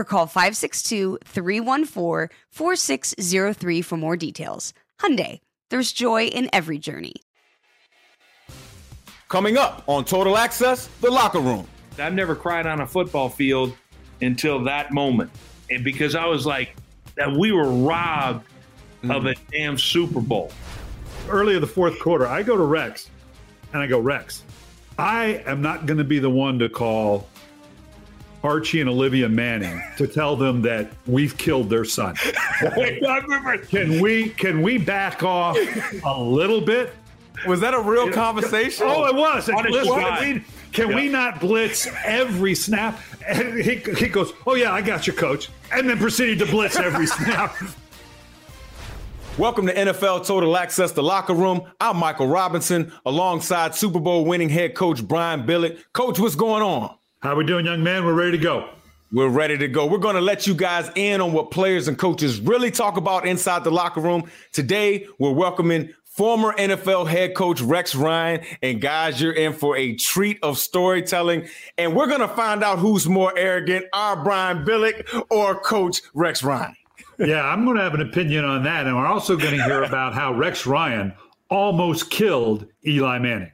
or call 562-314-4603 for more details. Hyundai, there's joy in every journey. Coming up on Total Access, the locker room. I've never cried on a football field until that moment. And because I was like, that we were robbed mm. of a damn Super Bowl. Early in the fourth quarter, I go to Rex and I go, Rex, I am not going to be the one to call Archie and Olivia Manning to tell them that we've killed their son. can we can we back off a little bit? Was that a real conversation? Oh, it was. Listen, can, we, can yeah. we not blitz every snap? And he, he goes, "Oh yeah, I got you, coach," and then proceeded to blitz every snap. Welcome to NFL Total Access, the locker room. I'm Michael Robinson, alongside Super Bowl winning head coach Brian Billick. Coach, what's going on? How we doing, young man? We're ready to go. We're ready to go. We're going to let you guys in on what players and coaches really talk about inside the locker room. Today, we're welcoming former NFL head coach Rex Ryan. And guys, you're in for a treat of storytelling. And we're going to find out who's more arrogant, our Brian Billick or Coach Rex Ryan. yeah, I'm going to have an opinion on that. And we're also going to hear about how Rex Ryan almost killed Eli Manning.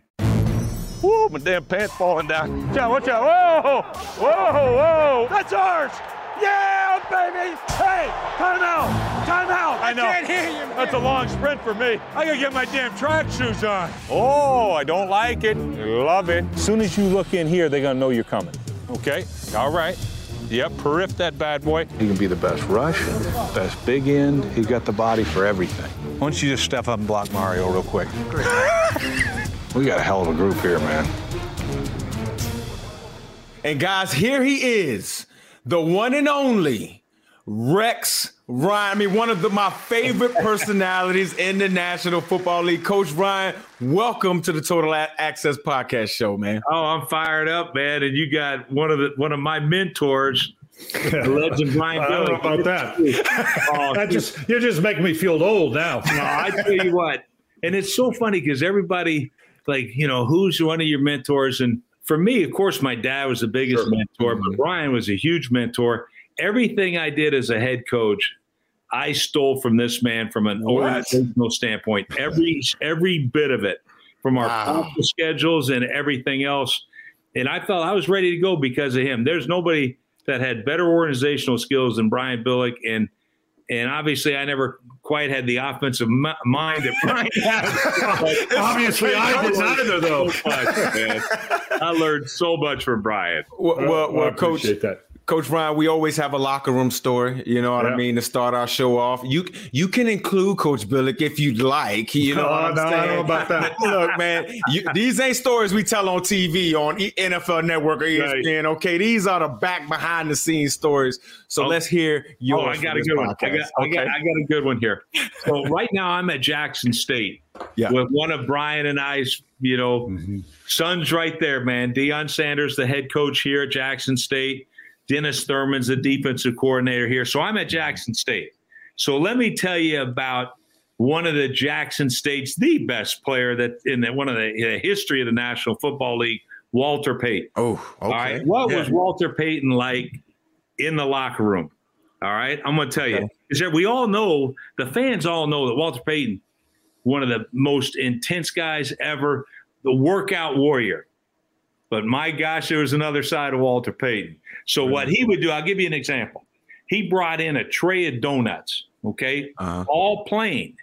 Whoa, my damn pants falling down. Watch out, watch out. Whoa, whoa, whoa. That's ours. Yeah, baby. Hey, time out. Time out. I, I know. can't hear you. Man. That's a long sprint for me. I gotta get my damn track shoes on. Oh, I don't like it. Love it. As soon as you look in here, they're gonna know you're coming. Okay? All right. Yep, periff that bad boy. He can be the best rush, best big end. He's got the body for everything. Why don't you just step up and block Mario real quick? We got a hell of a group here, man. And guys, here he is, the one and only Rex Ryan. I mean, one of the, my favorite personalities in the National Football League. Coach Ryan, welcome to the Total Access Podcast Show, man. Oh, I'm fired up, man. And you got one of the one of my mentors, the legend Brian I don't know about that. oh, that just you're just making me feel old now. No, I tell you what, and it's so funny because everybody like, you know, who's one of your mentors? And for me, of course, my dad was the biggest sure. mentor, mm-hmm. but Brian was a huge mentor. Everything I did as a head coach, I stole from this man from an what? organizational standpoint. Every every bit of it, from our wow. schedules and everything else. And I felt I was ready to go because of him. There's nobody that had better organizational skills than Brian Billick, and and obviously I never quite had the offensive m- mind that Brian had. obviously, I didn't either, though. So much, I learned so much from Brian. Well, well, well, well coach. That. Coach Ryan, we always have a locker room story. You know what yeah. I mean to start our show off. You you can include Coach Billick if you'd like. You know no, what I'm no, saying? About that. Look, man, you, these ain't stories we tell on TV on NFL Network or ESPN. Right. Okay, these are the back behind the scenes stories. So oh. let's hear yours. Oh, I got a good podcast. one. I got, okay. I got I got a good one here. So right now I'm at Jackson State yeah. with one of Brian and I's, you know, mm-hmm. sons right there, man. Deion Sanders, the head coach here at Jackson State. Dennis Thurman's the defensive coordinator here. So I'm at Jackson State. So let me tell you about one of the Jackson State's the best player that in the, one of the, the history of the National Football League, Walter Payton. Oh, okay. All right. What yeah. was Walter Payton like in the locker room? All right. I'm going to tell you. Is that we all know, the fans all know that Walter Payton, one of the most intense guys ever, the workout warrior. But my gosh, there was another side of Walter Payton. So what he would do, I'll give you an example. He brought in a tray of donuts, okay, uh-huh. all plain,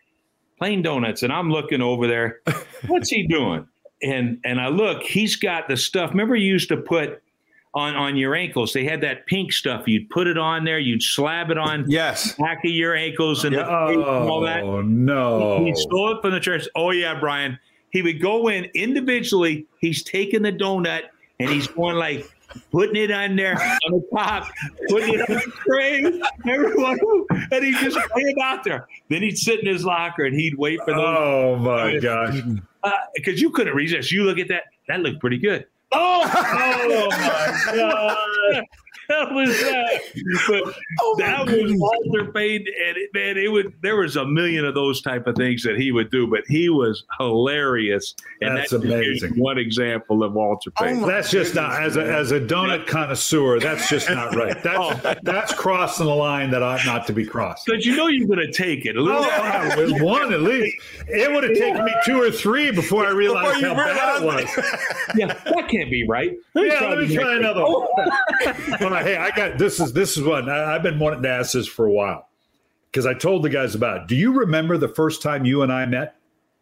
plain donuts, and I'm looking over there. What's he doing? And and I look, he's got the stuff. Remember, you used to put on on your ankles. They had that pink stuff. You'd put it on there. You'd slab it on yes back of your ankles and, yeah. oh, and all that. Oh no! He stole it from the church. Oh yeah, Brian. He would go in individually. He's taking the donut and he's going like putting it on there on the top, putting it on the tray. Everyone, and he just lay it out there. Then he'd sit in his locker and he'd wait for the. Oh my gosh! Because uh, you couldn't resist. You look at that. That looked pretty good. Oh, oh my god! that was that. But oh that goodness. was Walter Payton, and it, man, it would. There was a million of those type of things that he would do, but he was hilarious. And that's, that's amazing. One example of Walter oh Payton. Oh that's just not as a as a donut connoisseur. That's just not right. That's oh. that's crossing the line that ought not to be crossed. But you know you're going to take it. A little oh, one at least. It would have taken me two or three before I realized before how bad it was. yeah, that can't be right. Let yeah, let me try another one oh. Hey, I got this is this is one I, have been wanting to ask this for a while because I told the guys about. It. Do you remember the first time you and I met?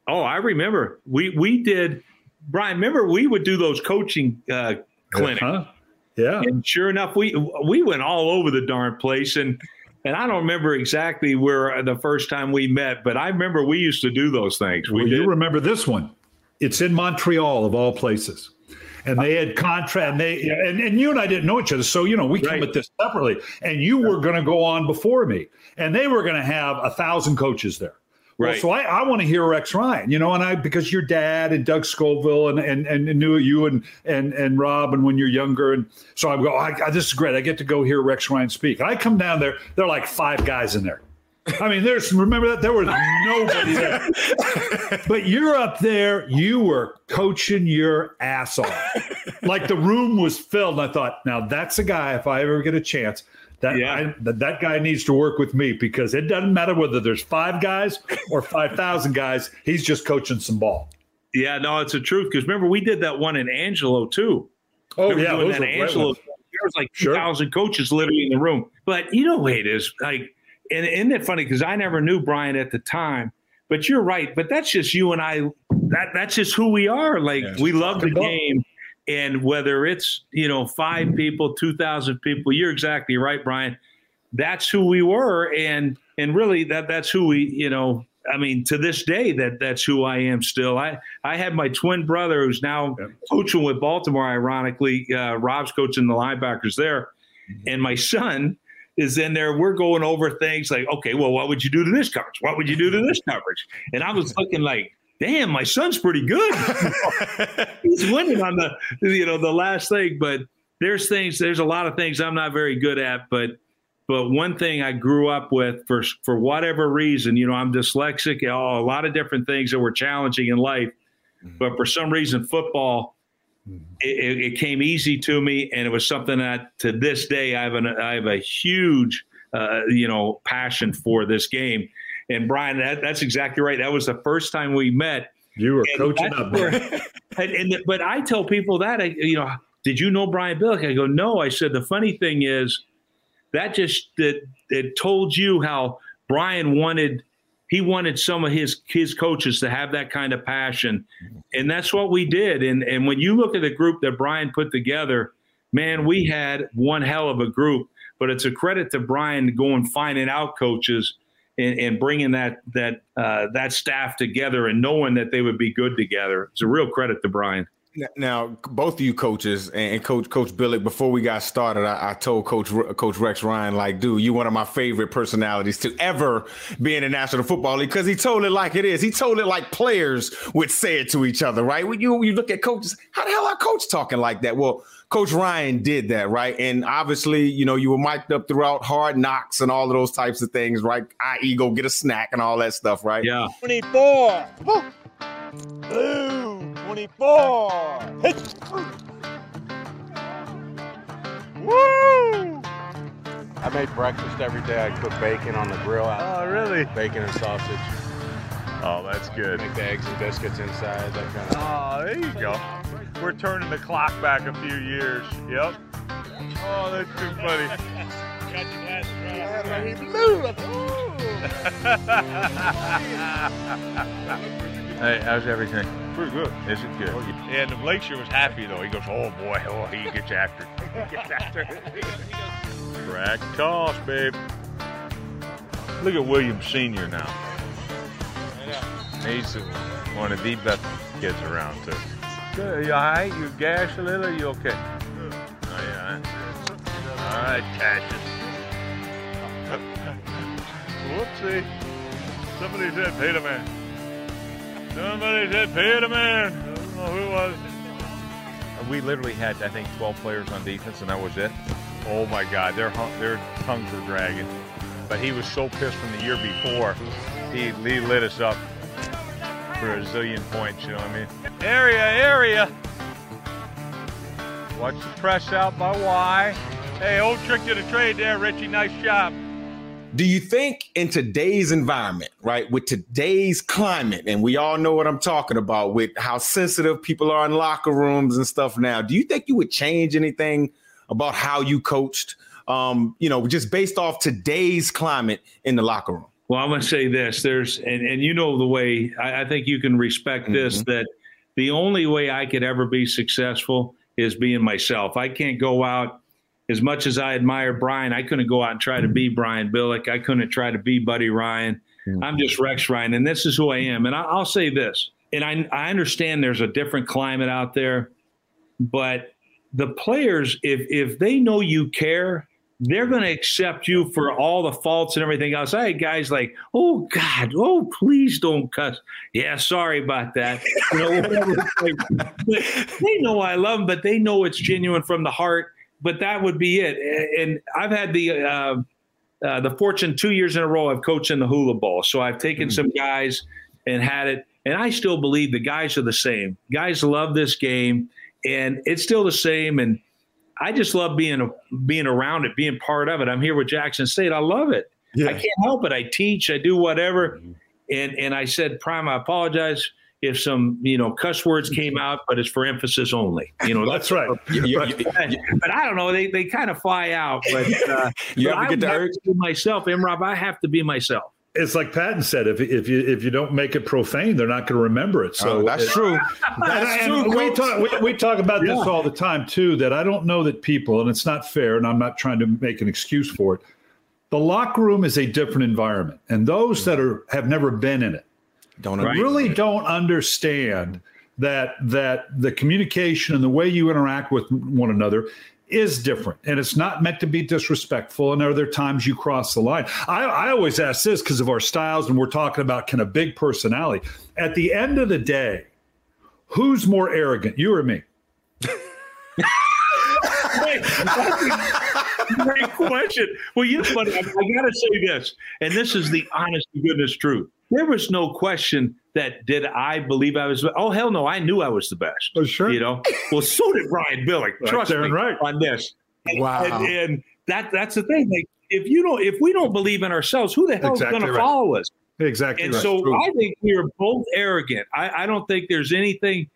Oh, I remember. We we did. Brian, remember we would do those coaching uh, clinics. Uh-huh. Yeah. And sure enough, we we went all over the darn place, and and I don't remember exactly where the first time we met, but I remember we used to do those things. We well, you remember this one? It's in Montreal, of all places and they had contract and they and, and you and I didn't know each other. So, you know, we right. come at this separately. And you were gonna go on before me. And they were gonna have a thousand coaches there. Right. Well, so I, I want to hear Rex Ryan, you know, and I because your dad and Doug Scovil and and, and knew you and and and Rob and when you're younger, and so I go, I, I, this is great. I get to go hear Rex Ryan speak. And I come down there, there are like five guys in there. I mean, there's remember that there was nobody there. but you're up there, you were coaching your ass off. Like the room was filled. And I thought, now that's a guy, if I ever get a chance, that, yeah. I, that that guy needs to work with me because it doesn't matter whether there's five guys or 5,000 guys. He's just coaching some ball. Yeah, no, it's the truth. Because remember, we did that one in Angelo too. Oh, remember yeah. Doing that Angelo. There was like 2,000 sure. coaches literally in the room. But you know what it is? Like, and isn't it funny because I never knew Brian at the time, but you're right. But that's just you and I. That that's just who we are. Like yeah, we love the game, and whether it's you know five people, two thousand people, you're exactly right, Brian. That's who we were, and and really that that's who we you know. I mean, to this day, that that's who I am still. I I had my twin brother who's now coaching with Baltimore. Ironically, uh, Rob's coaching the linebackers there, mm-hmm. and my son is in there. We're going over things like, okay, well, what would you do to this coverage? What would you do to this coverage? And I was looking like, damn, my son's pretty good. He's winning on the, you know, the last thing. But there's things, there's a lot of things I'm not very good at. But, but one thing I grew up with for for whatever reason, you know, I'm dyslexic, a lot of different things that were challenging in life. Mm-hmm. But for some reason, football it, it, came easy to me, and it was something that to this day I have an I have a huge uh, you know passion for this game. And Brian, that, that's exactly right. That was the first time we met. You were coaching up, where, and, and, but I tell people that I, you know, did you know Brian Billick? I go, no. I said the funny thing is that just that it told you how Brian wanted he wanted some of his his coaches to have that kind of passion, and that's what we did. And and when you look at the group that Brian put together, man, we had one hell of a group. But it's a credit to Brian going finding out coaches and, and bringing that that uh, that staff together and knowing that they would be good together. It's a real credit to Brian. Now, both of you coaches and Coach Coach Billick, before we got started, I, I, told Coach Coach Rex Ryan, like, dude, you one of my favorite personalities to ever be in the National Football League because he told it like it is. He told it like players would say it to each other, right? When you you look at coaches, how the hell are coach talking like that? Well, Coach Ryan did that, right? And obviously, you know, you were mic'd up throughout hard knocks and all of those types of things, right? I.e., go get a snack and all that stuff, right? Yeah. 24. Blue 24. Hit. Woo! I made breakfast every day. I cook bacon on the grill. Oh, really? Bacon and sausage. Oh, that's good. Make the eggs and biscuits inside. That kind of. Oh, there you go. We're turning the clock back a few years. Yep. Oh, that's too funny. hey, how's everything? Pretty good. Is it good? Oh, yeah. And Blakeshire was happy though. He goes, "Oh boy, oh he gets after it. He gets after it." Track toss, babe. Look at William Senior now. He's one of the best kids around too. Good. You all right? You gash a little? You okay? Oh yeah. All right, Cassius. Whoopsie. Somebody said pay the man. Somebody said pay the man. I don't know who it was. We literally had, I think, 12 players on defense, and that was it. Oh my God, their their tongues were dragging. But he was so pissed from the year before. He, he lit us up for a zillion points, you know what I mean? Area, area. Watch the press out by Y. Hey, old trick to the trade there, Richie. Nice job. Do you think in today's environment, right, with today's climate, and we all know what I'm talking about with how sensitive people are in locker rooms and stuff now, do you think you would change anything about how you coached, um, you know, just based off today's climate in the locker room? Well, I'm going to say this. There's, and, and you know the way, I, I think you can respect mm-hmm. this, that the only way I could ever be successful is being myself. I can't go out as much as I admire Brian, I couldn't go out and try to be Brian Billick. I couldn't try to be Buddy Ryan. I'm just Rex Ryan, and this is who I am. And I, will say this, and I, I understand there's a different climate out there, but the players, if if they know you care, they're going to accept you for all the faults and everything else. I had guys like, "Oh God, oh please don't cuss." Yeah, sorry about that. You know, they know I love them, but they know it's genuine from the heart but that would be it. And I've had the uh, uh, the fortune two years in a row I've coached in the Hula Bowl, So I've taken mm-hmm. some guys and had it, and I still believe the guys are the same. Guys love this game, and it's still the same. And I just love being a, being around it, being part of it. I'm here with Jackson State. I love it. Yeah. I can't help it. I teach. I do whatever. Mm-hmm. And and I said, Prime, I apologize if some you know cuss words came out, but it's for emphasis only. You know, that's, right. but I don't know. They they kind of fly out. But uh, you but ever get to urge myself, Imrob? I have to be myself. It's like Patton said: if if you if you don't make it profane, they're not going to remember it. So oh, that's it, true. That's true. We talk we, we, talk about yeah. this all the time too. That I don't know that people, and it's not fair, and I'm not trying to make an excuse for it. The locker room is a different environment, and those that are have never been in it don't really don't understand that that the communication and the way you interact with one another is different and it's not meant to be disrespectful and are there times you cross the line. I, I always ask this because of our styles and we're talking about kind of big personality at the end of the day who's more arrogant you or me? Great question. Well you know what I, I gotta say this and this is the honest to goodness truth there was no question that did I believe I was. Oh hell no, I knew I was the best. Oh sure, you know. Well, so did Brian Billick. Trust right, me right. on this. Wow, and, and, that that's the thing. Like if you don't, if we don't believe in ourselves, who the hell exactly is going right. to follow us? Exactly. And right. so True. I think we are both arrogant. I, I don't think there's anything,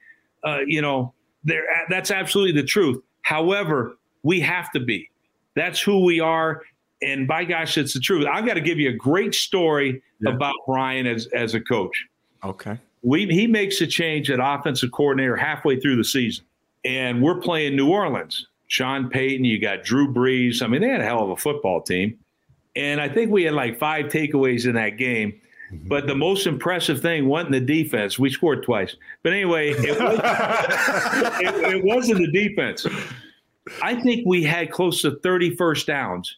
uh, you know, there. That's absolutely the truth. However, we have to be. That's who we are, and by gosh, it's the truth. I've got to give you a great story yeah. about Brian as as a coach. Okay. We he makes a change at offensive coordinator halfway through the season, and we're playing New Orleans. Sean Payton, you got Drew Brees. I mean, they had a hell of a football team. And I think we had like five takeaways in that game. Mm-hmm. But the most impressive thing wasn't the defense. We scored twice. But anyway, it, was, it, it wasn't the defense. I think we had close to 30 first downs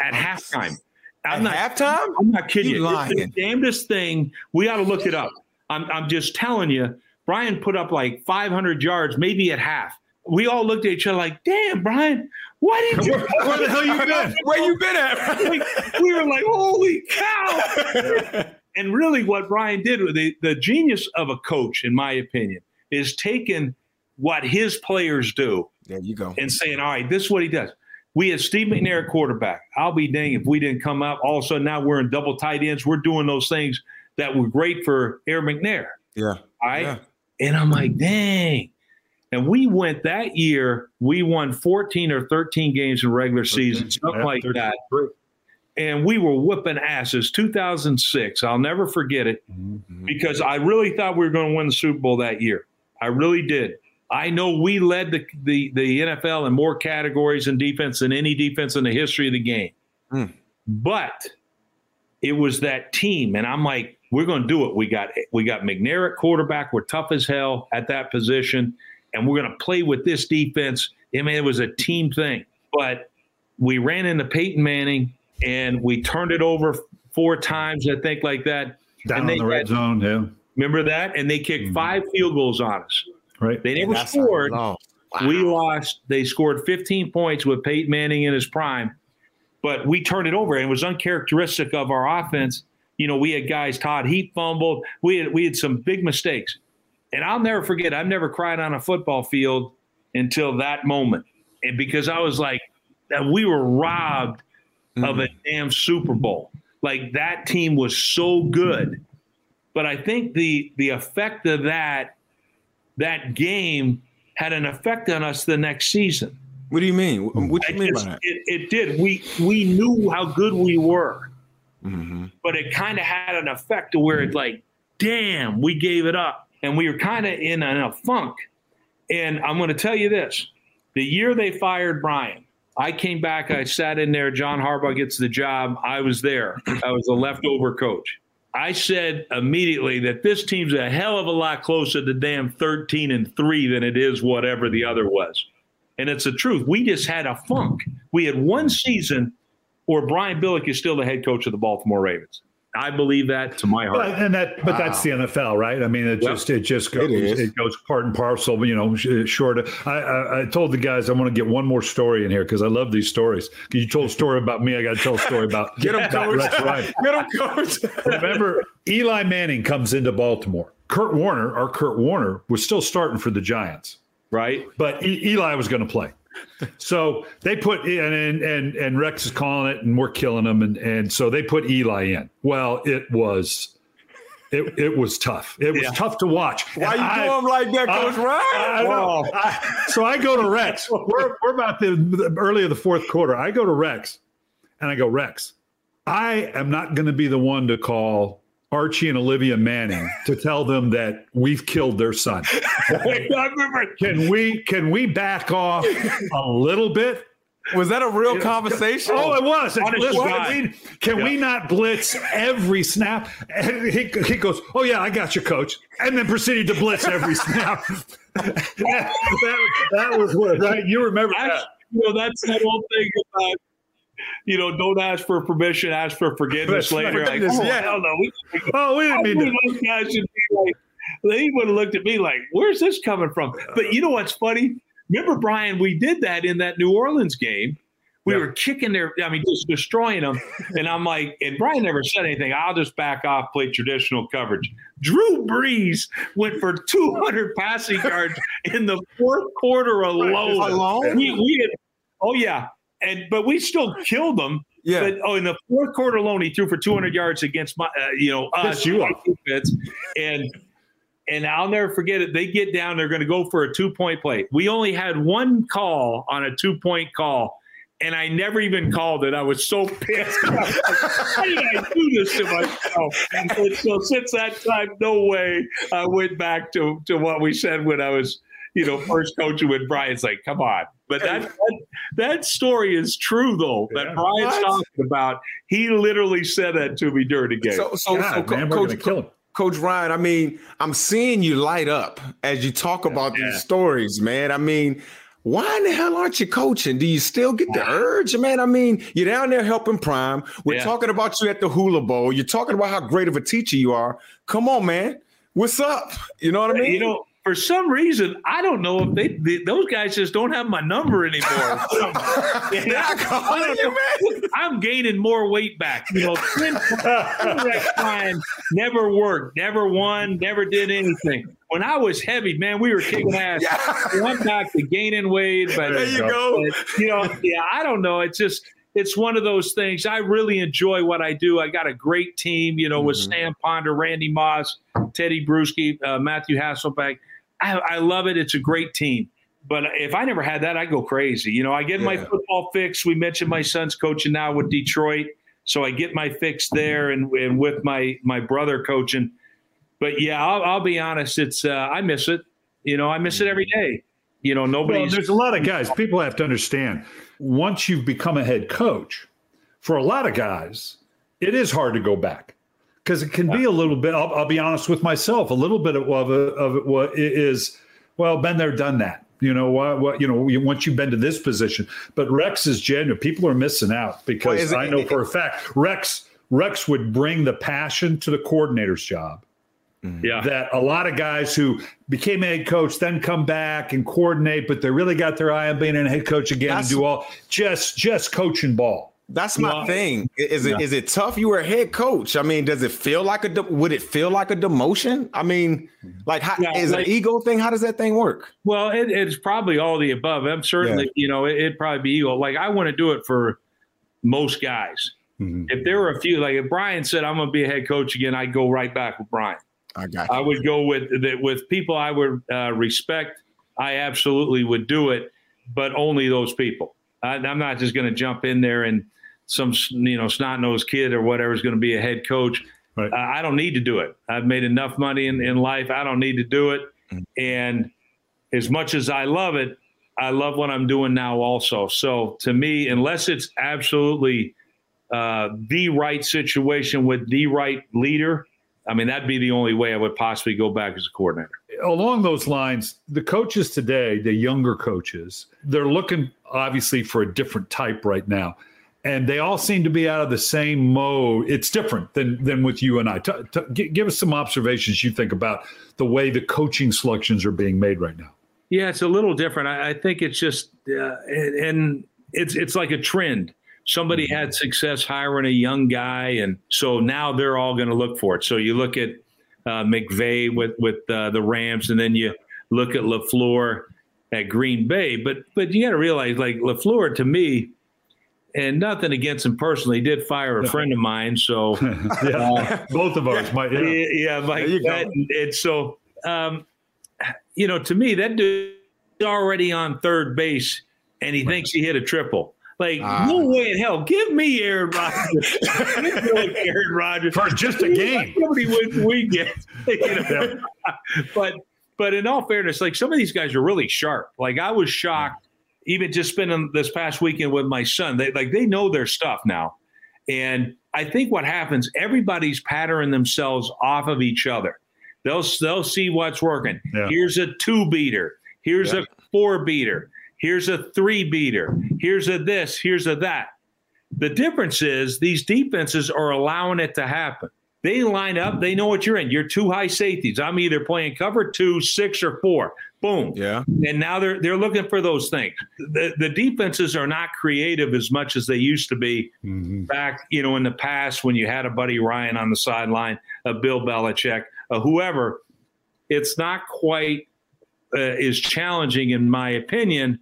at halftime. I'm not halftime. I'm not kidding you. you. Lying. It's the damnedest thing. We got to look it up. I'm, I'm just telling you. Brian put up like 500 yards, maybe at half. We all looked at each other like, "Damn, Brian, why did you? Where the hell you been? Where you been at? Like, we were like, "Holy cow!" and really, what Brian did with the, the genius of a coach, in my opinion, is taking what his players do There you go. and saying, all right, this is what he does. We had Steve McNair quarterback. I'll be dang if we didn't come up. All of a sudden, now we're in double tight ends. We're doing those things that were great for Air McNair. Yeah. Right. Yeah. And I'm like, dang. And we went that year, we won 14 or 13 games in regular season, something Yeah, like 13. that. And we were whooping asses. 2006, I'll never forget it Mm-hmm. because I really thought we were going to win the Super Bowl that year. I really did. I know we led the, the, the NFL in more categories in defense than any defense in the history of the game. Hmm. But it was that team, and I'm like, we're going to do it. We got we got McNair at quarterback. We're tough as hell at that position, and we're going to play with this defense. I mean, it was a team thing, but we ran into Peyton Manning, and we turned it over four times, I think, like that. Down in the red had- zone, yeah. Remember that? And they kicked Mhm. five field goals on us. Right. They never That's scored. long. We lost. They scored 15 points with Peyton Manning in his prime, but we turned it over, and it was uncharacteristic of our offense. You know, we had guys. Todd Heap fumbled. We had we had some big mistakes, and I'll never forget. I've never cried on a football field until that moment, and because I was like, that we were robbed mm-hmm. of a damn Super Bowl. Like that team was so good, but I think the the effect of that that game had an effect on us the next season. What do you mean? What do I you mean by that? It, it did. We we knew how good we were, Mm-hmm. but it kind of had an effect to where it's like, damn, we gave it up, and we were kind of in a, in a funk. And I'm going to tell you this: the year they fired Brian, I came back. I sat in there. John Harbaugh gets the job. I was there. I was a leftover coach. I said immediately that this team's a hell of a lot closer to damn 13 and 3 than it is whatever the other was. And it's the truth. We just had a funk. We had one season where Brian Billick is still the head coach of the Baltimore Ravens. I believe that to my heart. But, and that, but that's the NFL, right? I mean, it Yep. just it just goes It it, is. goes part and parcel. You know, sh- short. I, I I told the guys I want to get one more story in here because I love these stories. You told a story about me, I got to tell a story about Get him, about coach. Rex Ryan. Get him, coach. Remember, Eli Manning comes into Baltimore. Kurt Warner, our Kurt Warner, was still starting for the Giants, right? but e- Eli was going to play. So they put and, and and and Rex is calling it, and we're killing him, and and so they put Eli in. Well, it was. It, it was tough. It was Yeah. tough to watch. Why And you I- do like that, Coach I- Ryan? I know. I- so I go to Rex. We're, we're about the, the early of the fourth quarter. I go to Rex and I go, Rex, I am not going to be the one to call Archie and Olivia Manning to tell them that we've killed their son. Can we can we back off a little bit? Was that a real conversation? Oh, it was. Listen, can, we, can we not blitz every snap? And he, he goes, "Oh yeah, I got you, coach," and then proceeded to blitz every snap. that, that, was what, right? You remember I, that? you know, that's that old thing about, you know, don't ask for permission, ask for forgiveness That's later. Like, oh, yeah. hell no. We, oh, we didn't mean knew to. those guys should be like, they would have looked at me like, where's this coming from? But you know what's funny? Remember, Brian, we did that in that New Orleans game. We Yeah. were kicking their, I mean, just destroying them. And I'm like, and Brian never said anything. I'll just back off, play traditional coverage. Drew Brees went for 200 passing yards in the fourth quarter alone. Alone? We, we had, oh, yeah. And, but we still killed them. Yeah. But oh, in the fourth quarter alone, he threw for 200 yards against my, uh, you know, us. You defense. And and I'll never forget it. They get down, they're going to go for a two point play. We only had one call on a two point call, and I never even called it. I was so pissed. Why did I do this to myself? And so since that time, no way I went back to, to what we said when I was you know, first coaching with Brian. It's like, come on. But that that, that story is true though. That Yeah. Brian's What? talking about. He literally said that to me during the game. So, so, God, so Co- man, we're Coach, gonna kill him. Coach Ryan, I mean, I'm seeing you light up as you talk about Yeah. these stories, man. I mean, why in the hell aren't you coaching? Do you still get the urge, man? I mean, you're down there helping Prime. We're Yeah. talking about you at the Hula Bowl. You're talking about how great of a teacher you are. Come on, man. What's up? You know what I mean? you know, for some reason, I don't know if they, they those guys just don't have my number anymore. Man. I'm gaining more weight back. You know, Rex Ryan never worked, never won, never did anything. When I was heavy, man, we were kicking ass. Yeah. Went back to gaining weight, but There you go. but, you know, yeah, I don't know. It's just it's one of those things. I really enjoy what I do. I got a great team, you know, with Mm-hmm. Sam Ponder, Randy Moss, Tedy Bruschi, uh, Matthew Hasselbeck. I, I love it. It's a great team. But if I never had that, I'd go crazy. You know, I get my football fix. We mentioned my son's coaching now with Detroit, so I get my fix there, and, and with my my brother coaching. But yeah, I'll, I'll be honest. It's uh, I miss it. You know, I miss it every day. You know, Well, there's a lot of guys. People have to understand once you've become a head coach, for a lot of guys, it is hard to go back because it can be a little bit. I'll, I'll be honest with myself. A little bit of, of, it- of it wa- is well, been there, done that. You know what? What you know? Once you've been to this position, but Rex is genuine. People are missing out because is it- I know for a fact Rex Rex would bring the passion to the coordinator's job mm-hmm. yeah, that a lot of guys who became head coach then come back and coordinate, but they really got their eye on being a head coach again That's- and do all just just coaching ball. That's my thing. Is it is it tough? You were a head coach. I mean, does it feel like a de- would it feel like a demotion? I mean, like how, Yeah, is it like- an ego thing? How does that thing work? Well, it, it's probably all the above. I'm certainly, you know, it, it'd probably be ego. Like I want to do it for most guys. If there were a few, like if Brian said I'm going to be a head coach again, I'd go right back with Brian. I got I would go with with people I would uh, respect. I absolutely would do it, but only those people. I, I'm not just going to jump in there and some you know snot nosed kid or whatever is going to be a head coach. Right. Uh, I don't need to do it. I've made enough money in, in life. I don't need to do it. And as much as I love it, I love what I'm doing now also. So to me, unless it's absolutely uh, the right situation with the right leader, I mean, that'd be the only way I would possibly go back as a coordinator. Along those lines, the coaches today, the younger coaches, they're looking obviously for a different type right now. And they all seem to be out of the same mode. It's different than than with you and I. T- t- give us some observations you think about the way the coaching selections are being made right now. Yeah, it's a little different. I, I think it's just, uh, and, and it's it's like a trend. Somebody had success hiring a young guy, and so now they're all going to look for it. So you look at uh, McVay with with uh, the Rams, and then you look at LaFleur at Green Bay. But but you got to realize, like LaFleur, to me, and nothing against him personally, he did fire a friend of mine. So yeah, both of ours might. Yeah. yeah, yeah, Mike. you. That, and so, um, you know, to me, that dude's already on third base, and he thinks he hit a triple. Like, Ah. no way in hell. Give me Aaron Rodgers. Me Aaron Rodgers For just a game. Many wins we get? You know? but but in all fairness, like some of these guys are really sharp. Like I was shocked, even just spending this past weekend with my son. They like they know their stuff now, and I think what happens, everybody's patterning themselves off of each other. They'll they'll see what's working. Yeah. Here's a two beater. Here's a four beater. Here's a three beater. Here's a this. Here's a that. The difference is these defenses are allowing it to happen. They line up. They know what you're in. You're two high safeties. I'm either playing cover two, six, or four. Boom. Yeah. And now they're they're looking for those things. The the defenses are not creative as much as they used to be back, you know, in the past when you had a Buddy Ryan on the sideline, a Bill Belichick, a whoever. It's not quite uh, as challenging, in my opinion,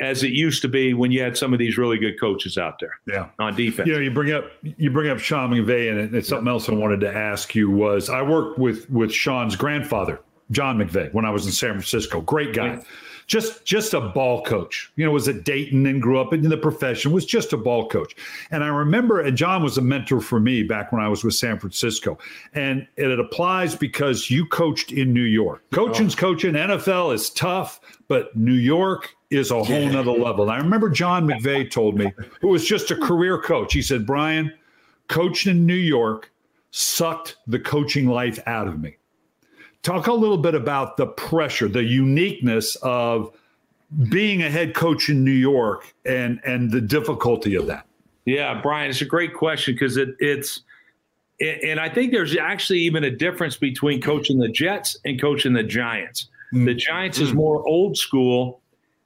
as it used to be when you had some of these really good coaches out there Yeah. on defense. You know, you bring up you bring up Sean McVay, and it's something else I wanted to ask you was I worked with with Sean's grandfather, John McVay, when I was in San Francisco. Great guy. just just a ball coach. You know, was at Dayton and grew up in the profession. Was just a ball coach. And I remember, and John was a mentor for me back when I was with San Francisco. And it applies because you coached in New York. Oh. Coaching's oh. coaching. NFL is tough, but New York is a whole nother level. And I remember John McVay told me, who was just a career coach. He said, Brian, coaching in New York sucked the coaching life out of me. Talk a little bit about the pressure, the uniqueness of being a head coach in New York and and the difficulty of that. Yeah, Brian, it's a great question because it, it's and I think there's actually even a difference between coaching the Jets and coaching the Giants. Mm-hmm. The Giants is more old school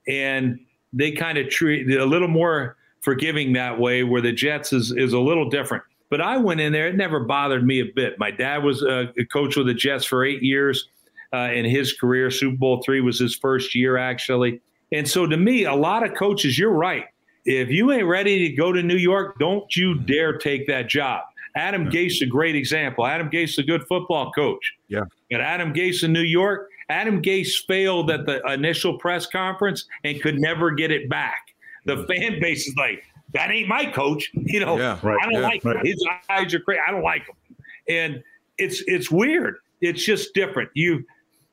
and they kind of treat a little more forgiving that way where the Jets is is a little different. But I went in there; it never bothered me a bit. My dad was a coach with the Jets for eight years uh, in his career. Super Bowl three was his first year, actually. And so, to me, a lot of coaches, you're right. If you ain't ready to go to New York, don't you dare take that job. Adam yeah. Gase, a great example. Adam Gase, is a good football coach. Yeah. But Adam Gase in New York, Adam Gase failed at the initial press conference and could never get it back. The fan base is like, that ain't my coach. You know, yeah, right, I don't yeah, like right. His eyes are crazy. I don't like him. And it's it's weird. It's just different. You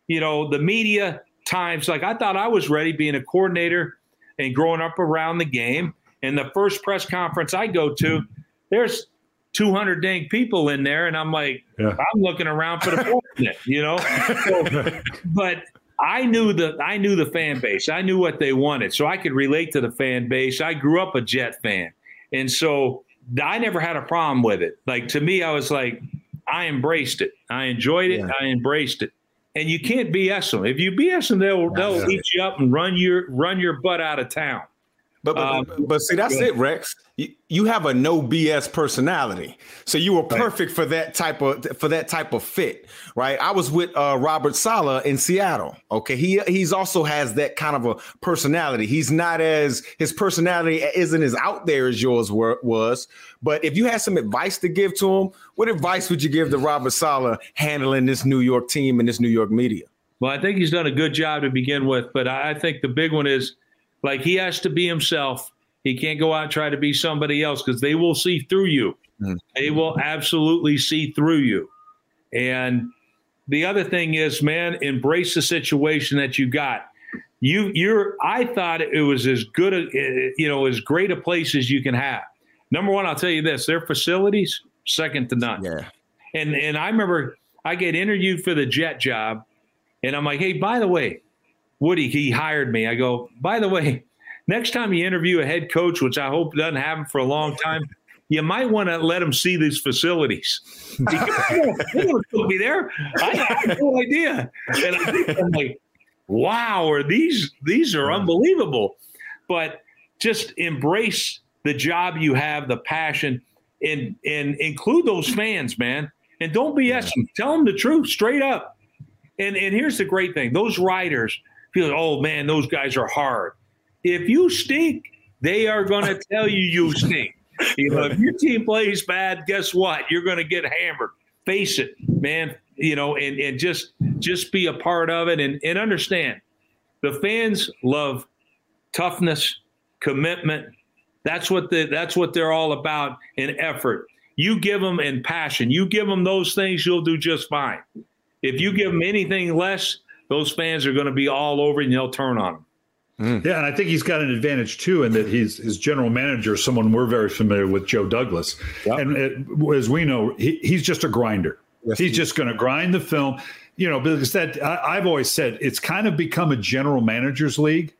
you know, the media times like I thought I was ready being a coordinator and growing up around the game. And the first press conference I go to, there's 200 dang people in there, and I'm like, yeah. I'm looking around for the president, you know. So, but I knew the I knew the fan base. I knew what they wanted, so I could relate to the fan base. I grew up a Jet fan, and so I never had a problem with it. Like to me, I was like, I embraced it. I enjoyed it. Yeah. I embraced it. And you can't BS them. If you BS them, they'll they'll eat you up and run your run your butt out of town. But but, um, but see, that's it, Rex. You, you have a no BS personality, so you were perfect right. for that type of for that type of fit, right? I was with uh, Robert Saleh in Seattle. Okay, he he's also has that kind of a personality. He's not as his personality isn't as out there as yours were, was. But if you had some advice to give to him, what advice would you give to Robert Saleh handling this New York team and this New York media? Well, I think he's done a good job to begin with, but I think the big one is like he has to be himself. He can't go out and try to be somebody else because they will see through you. Mm. They will absolutely see through you. And the other thing is, man, embrace the situation that you got. You, you're. I thought it was as good a, you know, as great a place as you can have. Number one, I'll tell you this: their facilities second to none. Yeah. And and I remember I get interviewed for the jet job, and I'm like, hey, by the way, Woody, he hired me. I go, by the way, next time you interview a head coach, which I hope doesn't happen for a long time, you might want to let them see these facilities. They put me there. I have no idea. And I think I'm like, wow, or these these are unbelievable. But just embrace the job you have, the passion, and and include those fans, man. And don't BS them. Tell them the truth straight up. And and here's the great thing: those writers feel, oh man, those guys are hard. If you stink, they are going to tell you you stink. You know, if your team plays bad, guess what? You're going to get hammered. Face it, man. You know, and and just just be a part of it and and understand. The fans love toughness, commitment. That's what the that's what they're all about in effort. You give them in passion. You give them those things, you'll do just fine. If you give them anything less, those fans are going to be all over and they'll turn on him. Mm. Yeah, and I think he's got an advantage too in that he's his general manager, someone we're very familiar with, Joe Douglas. Yep. And it, as we know, he, he's just a grinder. Yes, he's he just going to grind the film. You know, because that I, I've always said it's kind of become a general managers league,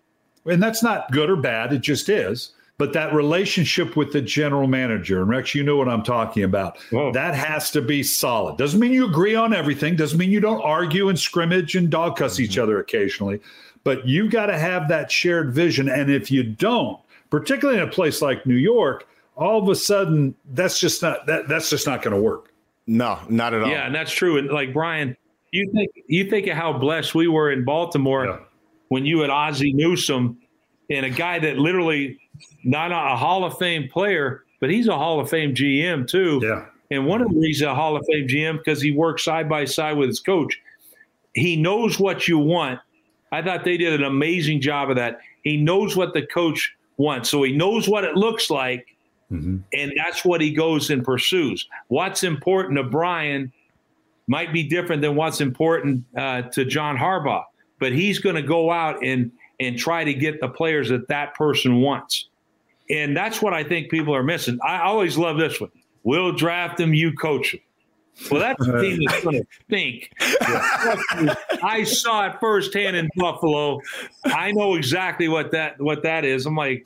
and that's not good or bad. It just is. But that relationship with the general manager, and Rex, you know what I'm talking about. Whoa. That has to be solid. Doesn't mean you agree on everything. Doesn't mean you don't argue and scrimmage and dog cuss mm-hmm. each other occasionally. But you got to have that shared vision. And if you don't, particularly in a place like New York, all of a sudden that's just not that that's just not going to work. No, not at all. Yeah, and that's true. And like Brian, you think you think of how blessed we were in Baltimore yeah. when you had Ozzie Newsome and a guy that literally not a Hall of Fame player, but he's a Hall of Fame GM too. Yeah. And one of the reasons a Hall of Fame GM because he works side by side with his coach. He knows what you want, I thought they did an amazing job of that. He knows what the coach wants, so he knows what it looks like, mm-hmm. and that's what he goes and pursues. What's important to Brian might be different than what's important uh, to John Harbaugh, but he's going to go out and and try to get the players that that person wants. And that's what I think people are missing. I always love this one. We'll draft them, you coach them. Well, that's the team that's going to think. I saw it firsthand in Buffalo. I know exactly what that what that is. I'm like,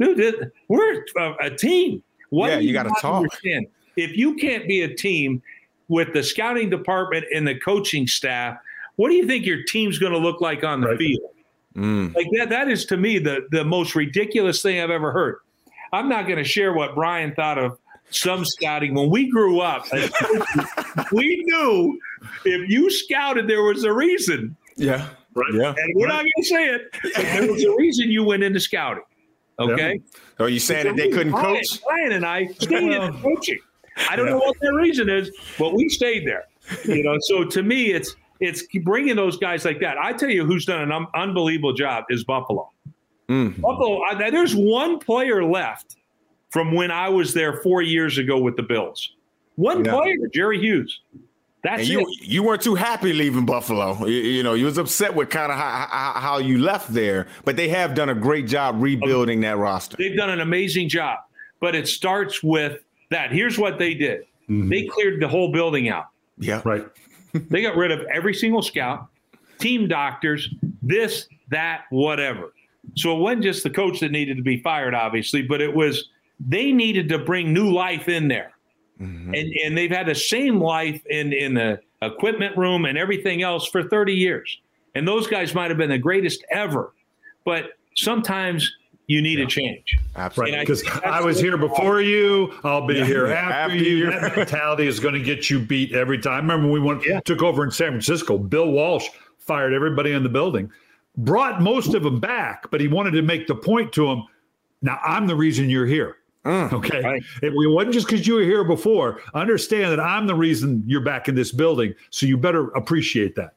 dude, we're a, a team. What yeah, you, you got to talk. Understand? If you can't be a team with the scouting department and the coaching staff, what do you think your team's going to look like on the right. field? Mm. Like that, that is to me the, the most ridiculous thing I've ever heard. I'm not going to share what Brian thought of some scouting. When we grew up, we knew if you scouted, there was a reason. Yeah. Right. Yeah. And we're right. not going to say it. There was a reason you went into scouting. Okay. Yeah. Are you saying that they couldn't Brian, coach? Brian and I stayed in coaching. I don't yeah. know what their reason is, but we stayed there. You know, so to me, it's it's bringing those guys like that. I tell you, who's done an un- unbelievable job is Buffalo. Mm. Buffalo. I, there's one player left from when I was there four years ago with the Bills. One yeah. player, Jerry Hughes. That's and you, it. You weren't too happy leaving Buffalo. You, you know, you was upset with kind of how, how, you left there, but they have done a great job rebuilding that roster. They've done an amazing job, but it starts with that. Here's what they did. Mm-hmm. They cleared the whole building out. Yeah. Right. They got rid of every single scout, team doctors, this, that, whatever. So it wasn't just the coach that needed to be fired, obviously, but it was they needed to bring new life in there. Mm-hmm. And and they've had the same life in in the equipment room and everything else for 30 years. And those guys might have been the greatest ever. But sometimes you need yeah. a change. Absolutely. Because I, I, was here before you, I'll be yeah. here after, after you. That mentality is going to get you beat every time. I remember we went yeah. took over in San Francisco. Bill Walsh fired everybody in the building, brought most of them back, but he wanted to make the point to them. Now I'm the reason you're here. Mm, okay. Right. It, wasn't just because you were here before. Understand that I'm the reason you're back in this building. So you better appreciate that.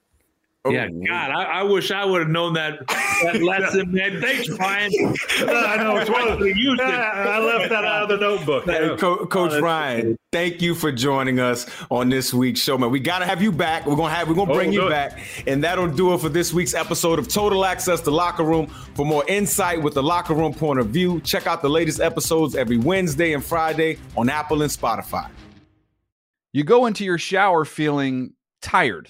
Oh, yeah, God, I, I, wish I would have known that, that lesson, man. Thanks, Brian. I know it's one of the used it. I left that out of the notebook. Hey, Co- oh, Coach oh, Ryan, thank you for joining us on this week's show, man. We gotta have you back. We're gonna have we're gonna oh, bring oh, you back, and that'll do it for this week's episode of Total Access to Locker Room. For more insight with the locker room point of view, check out the latest episodes every Wednesday and Friday on Apple and Spotify. You go into your shower feeling tired